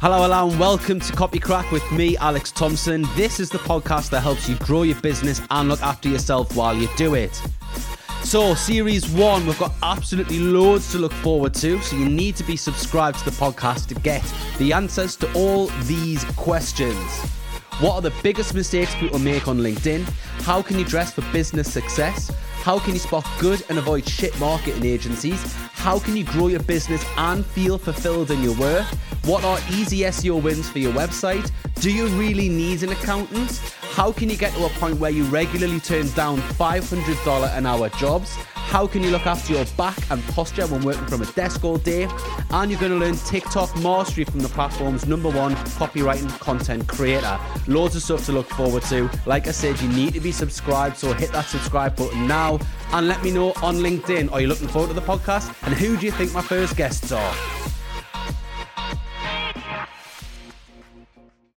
Hello, hello, and welcome to Copy Craic with me, Alex Thompson. This is the podcast that helps you grow your business and look after yourself while you do it. So, series one, we've got absolutely loads to look forward to. So, you need to be subscribed to the podcast to get the answers to all these questions. What are the biggest mistakes people make on LinkedIn? How can you dress for business success? How can you spot good and avoid shit marketing agencies? How can you grow your business and feel fulfilled in your work? What are easy SEO wins for your website? Do you really need an accountant? How can you get to a point where you regularly turn down $500 an hour jobs? How can you look after your back and posture when working from a desk all day? And you're going to learn TikTok mastery from the platform's number one copywriting content creator. Loads of stuff to look forward to. Like I said, you need to be subscribed, so hit that subscribe button now and let me know on LinkedIn. Are you looking forward to the podcast? And who do you think my first guests are?